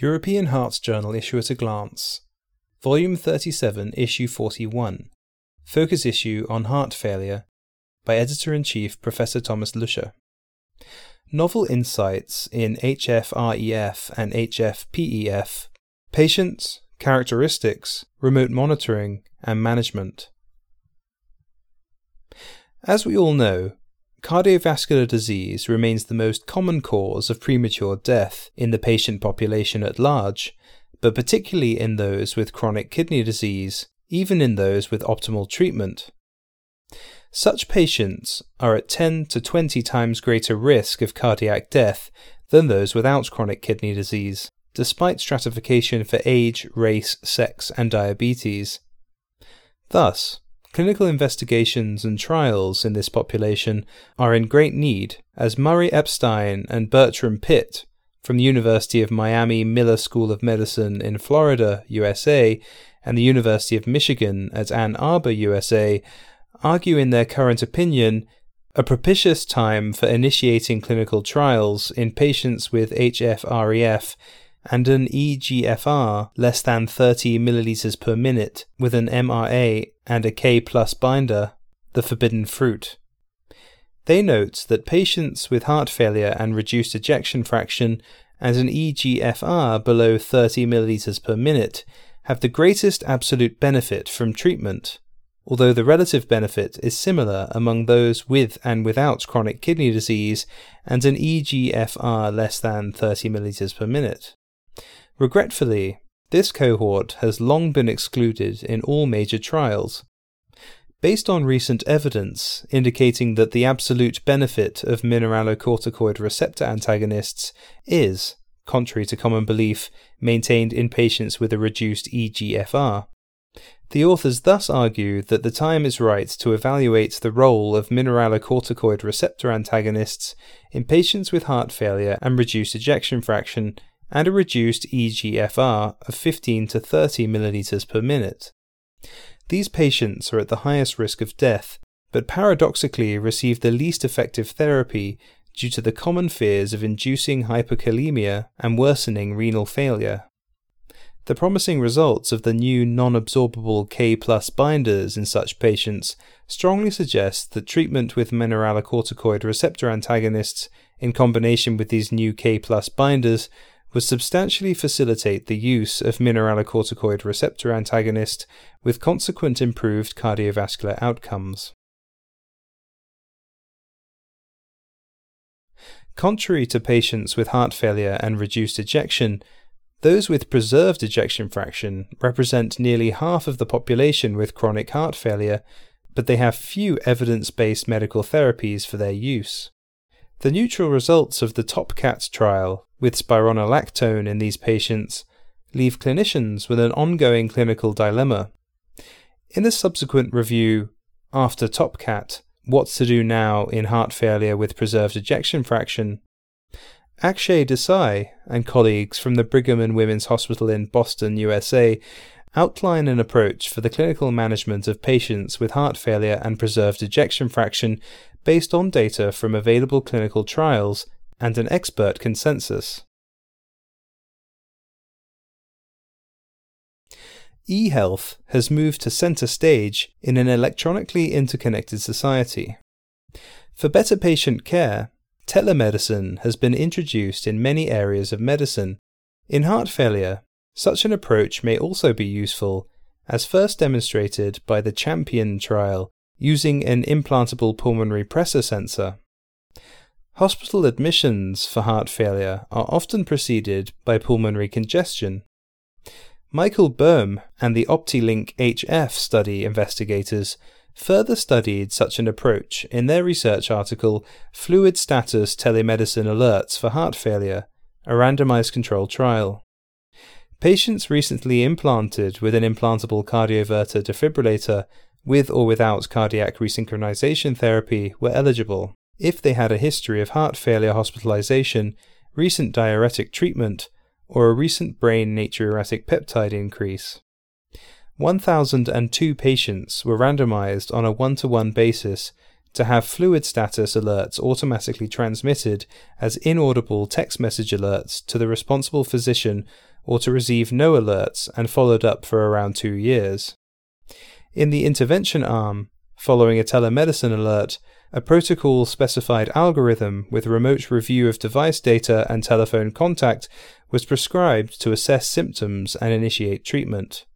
European Heart Journal Issue at a Glance, Volume 37, Issue 41, Focus Issue on Heart Failure by Editor in Chief Professor Thomas Lüscher. Novel insights in HFREF and HFPEF, patients, characteristics, remote monitoring, and management. As we all know, Cardiovascular disease remains the most common cause of premature death in the patient population at large, but particularly in those with chronic kidney disease, even in those with optimal treatment. Such patients are at 10 to 20 times greater risk of cardiac death than those without chronic kidney disease, despite stratification for age, race, sex, and diabetes. Thus, Clinical investigations and trials in this population are in great need, as Murray Epstein and Bertram Pitt from the University of Miami Miller School of Medicine in Florida, USA, and the University of Michigan at Ann Arbor, USA, argue in their current opinion a propitious time for initiating clinical trials in patients with HFREF and an EGFR less than 30 milliliters per minute with an MRA and a K plus binder, the forbidden fruit. They note that patients with heart failure and reduced ejection fraction and an EGFR below 30 milliliters per minute have the greatest absolute benefit from treatment, although the relative benefit is similar among those with and without chronic kidney disease and an EGFR less than 30 milliliters per minute. Regretfully, this cohort has long been excluded in all major trials. Based on recent evidence indicating that the absolute benefit of mineralocorticoid receptor antagonists is, contrary to common belief, maintained in patients with a reduced EGFR, the authors thus argue that the time is right to evaluate the role of mineralocorticoid receptor antagonists in patients with heart failure and reduced ejection fraction and a reduced EGFR of 15 to 30 milliliters per minute. These patients are at the highest risk of death, but paradoxically receive the least effective therapy due to the common fears of inducing hyperkalemia and worsening renal failure. The promising results of the new non absorbable K plus binders in such patients strongly suggest that treatment with mineralocorticoid receptor antagonists in combination with these new K plus binders would substantially facilitate the use of mineralocorticoid receptor antagonist with consequent improved cardiovascular outcomes. Contrary to patients with heart failure and reduced ejection, those with preserved ejection fraction represent nearly half of the population with chronic heart failure, but they have few evidence based medical therapies for their use. The neutral results of the TOPCAT trial with spironolactone in these patients leave clinicians with an ongoing clinical dilemma. In a subsequent review, after TOPCAT, What's to Do Now in Heart Failure with Preserved Ejection Fraction, Akshay Desai and colleagues from the Brigham and Women's Hospital in Boston, USA, outline an approach for the clinical management of patients with heart failure and preserved ejection fraction based on data from available clinical trials and an expert consensus. eHealth has moved to center stage in an electronically interconnected society. For better patient care, telemedicine has been introduced in many areas of medicine. In heart failure, such an approach may also be useful, as first demonstrated by the Champion trial using an implantable pulmonary pressure sensor. Hospital admissions for heart failure are often preceded by pulmonary congestion. Michael Boehm and the OptiLink HF study investigators further studied such an approach in their research article Fluid Status Telemedicine Alerts for Heart Failure, a randomized controlled trial. Patients recently implanted with an implantable cardioverter defibrillator with or without cardiac resynchronization therapy were eligible if they had a history of heart failure hospitalization, recent diuretic treatment, or a recent brain natriuretic peptide increase. 1,002 patients were randomized on a one to one basis to have fluid status alerts automatically transmitted as inaudible text message alerts to the responsible physician or to receive no alerts and followed up for around two years. In the intervention arm, following a telemedicine alert, a protocol specified algorithm with remote review of device data and telephone contact was prescribed to assess symptoms and initiate treatment.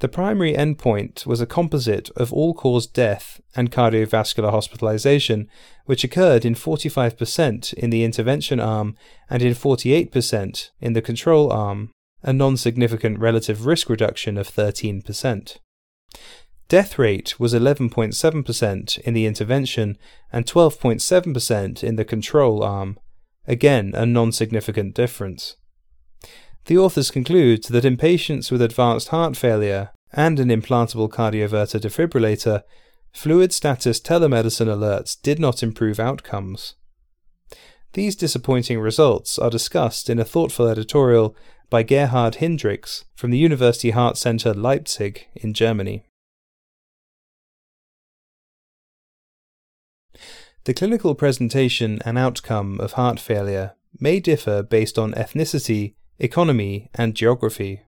The primary endpoint was a composite of all cause death and cardiovascular hospitalization, which occurred in 45% in the intervention arm and in 48% in the control arm, a non significant relative risk reduction of 13%. Death rate was 11.7% in the intervention and 12.7% in the control arm, again a non significant difference. The authors conclude that in patients with advanced heart failure and an implantable cardioverter defibrillator, fluid status telemedicine alerts did not improve outcomes. These disappointing results are discussed in a thoughtful editorial by Gerhard Hindricks from the University Heart Center Leipzig in Germany. The clinical presentation and outcome of heart failure may differ based on ethnicity, economy, and geography.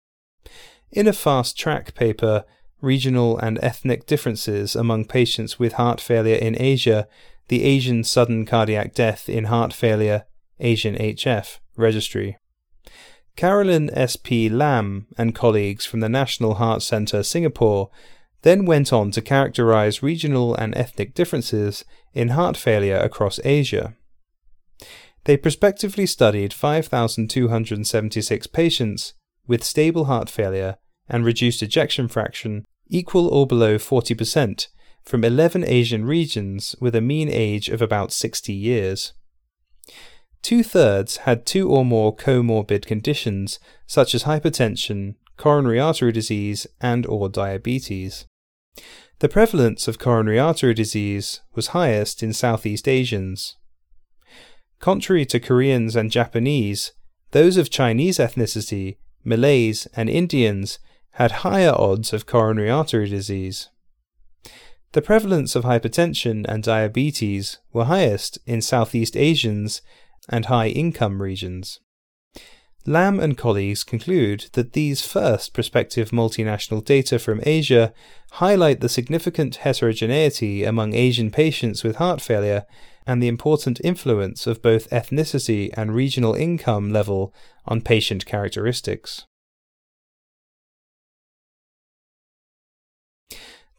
In a fast track paper, Regional and Ethnic Differences Among Patients with Heart Failure in Asia, the Asian Sudden Cardiac Death in Heart Failure, Asian HF, Registry. Carolyn S. P. Lam and colleagues from the National Heart Center, Singapore, then went on to characterize regional and ethnic differences in heart failure across Asia. They prospectively studied 5,276 patients with stable heart failure and reduced ejection fraction equal or below 40% from 11 Asian regions with a mean age of about 60 years. Two thirds had two or more comorbid conditions such as hypertension, coronary artery disease, and or diabetes. The prevalence of coronary artery disease was highest in Southeast Asians. Contrary to Koreans and Japanese, those of Chinese ethnicity, Malays, and Indians had higher odds of coronary artery disease. The prevalence of hypertension and diabetes were highest in Southeast Asians and high income regions. Lam and colleagues conclude that these first prospective multinational data from Asia highlight the significant heterogeneity among Asian patients with heart failure and the important influence of both ethnicity and regional income level on patient characteristics.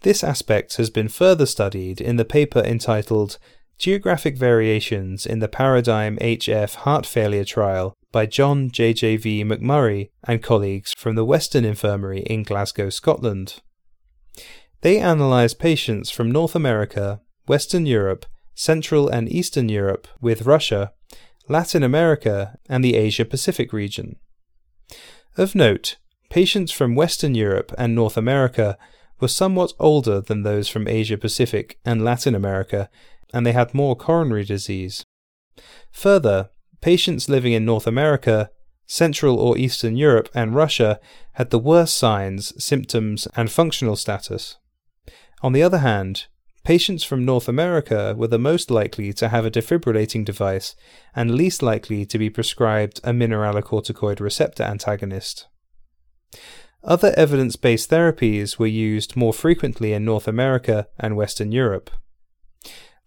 This aspect has been further studied in the paper entitled Geographic Variations in the Paradigm HF Heart Failure Trial by John J.J.V. McMurray and colleagues from the Western Infirmary in Glasgow, Scotland. They analysed patients from North America, Western Europe, Central and Eastern Europe with Russia, Latin America, and the Asia Pacific region. Of note, patients from Western Europe and North America were somewhat older than those from Asia Pacific and Latin America, and they had more coronary disease. Further, patients living in North America, Central or Eastern Europe, and Russia had the worst signs, symptoms, and functional status. On the other hand, patients from North America were the most likely to have a defibrillating device and least likely to be prescribed a mineralocorticoid receptor antagonist. Other evidence based therapies were used more frequently in North America and Western Europe.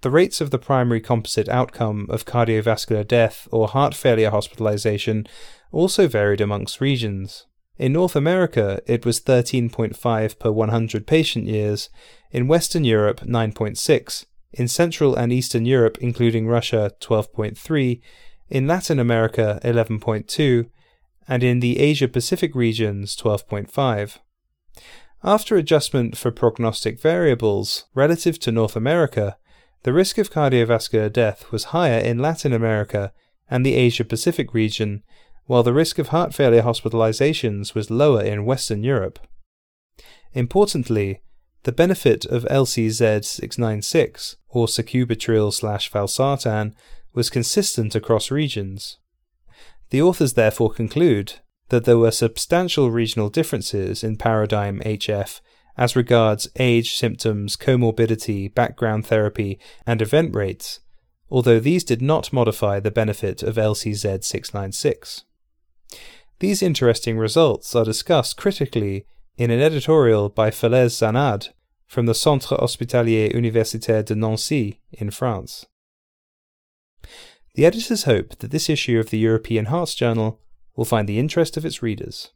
The rates of the primary composite outcome of cardiovascular death or heart failure hospitalization also varied amongst regions. In North America, it was 13.5 per 100 patient years, in Western Europe, 9.6, in Central and Eastern Europe, including Russia, 12.3, in Latin America, 11.2, and in the Asia Pacific regions, 12.5. After adjustment for prognostic variables relative to North America, the risk of cardiovascular death was higher in Latin America and the Asia Pacific region, while the risk of heart failure hospitalizations was lower in Western Europe. Importantly, the benefit of LCZ696 or sacubitril slash valsartan was consistent across regions. The authors therefore conclude that there were substantial regional differences in paradigm HF as regards age, symptoms, comorbidity, background therapy, and event rates, although these did not modify the benefit of LCZ 696. These interesting results are discussed critically in an editorial by Faiez Zannad from the Centre Hospitalier Universitaire de Nancy in France. The editors hope that this issue of the European Hearts Journal will find the interest of its readers.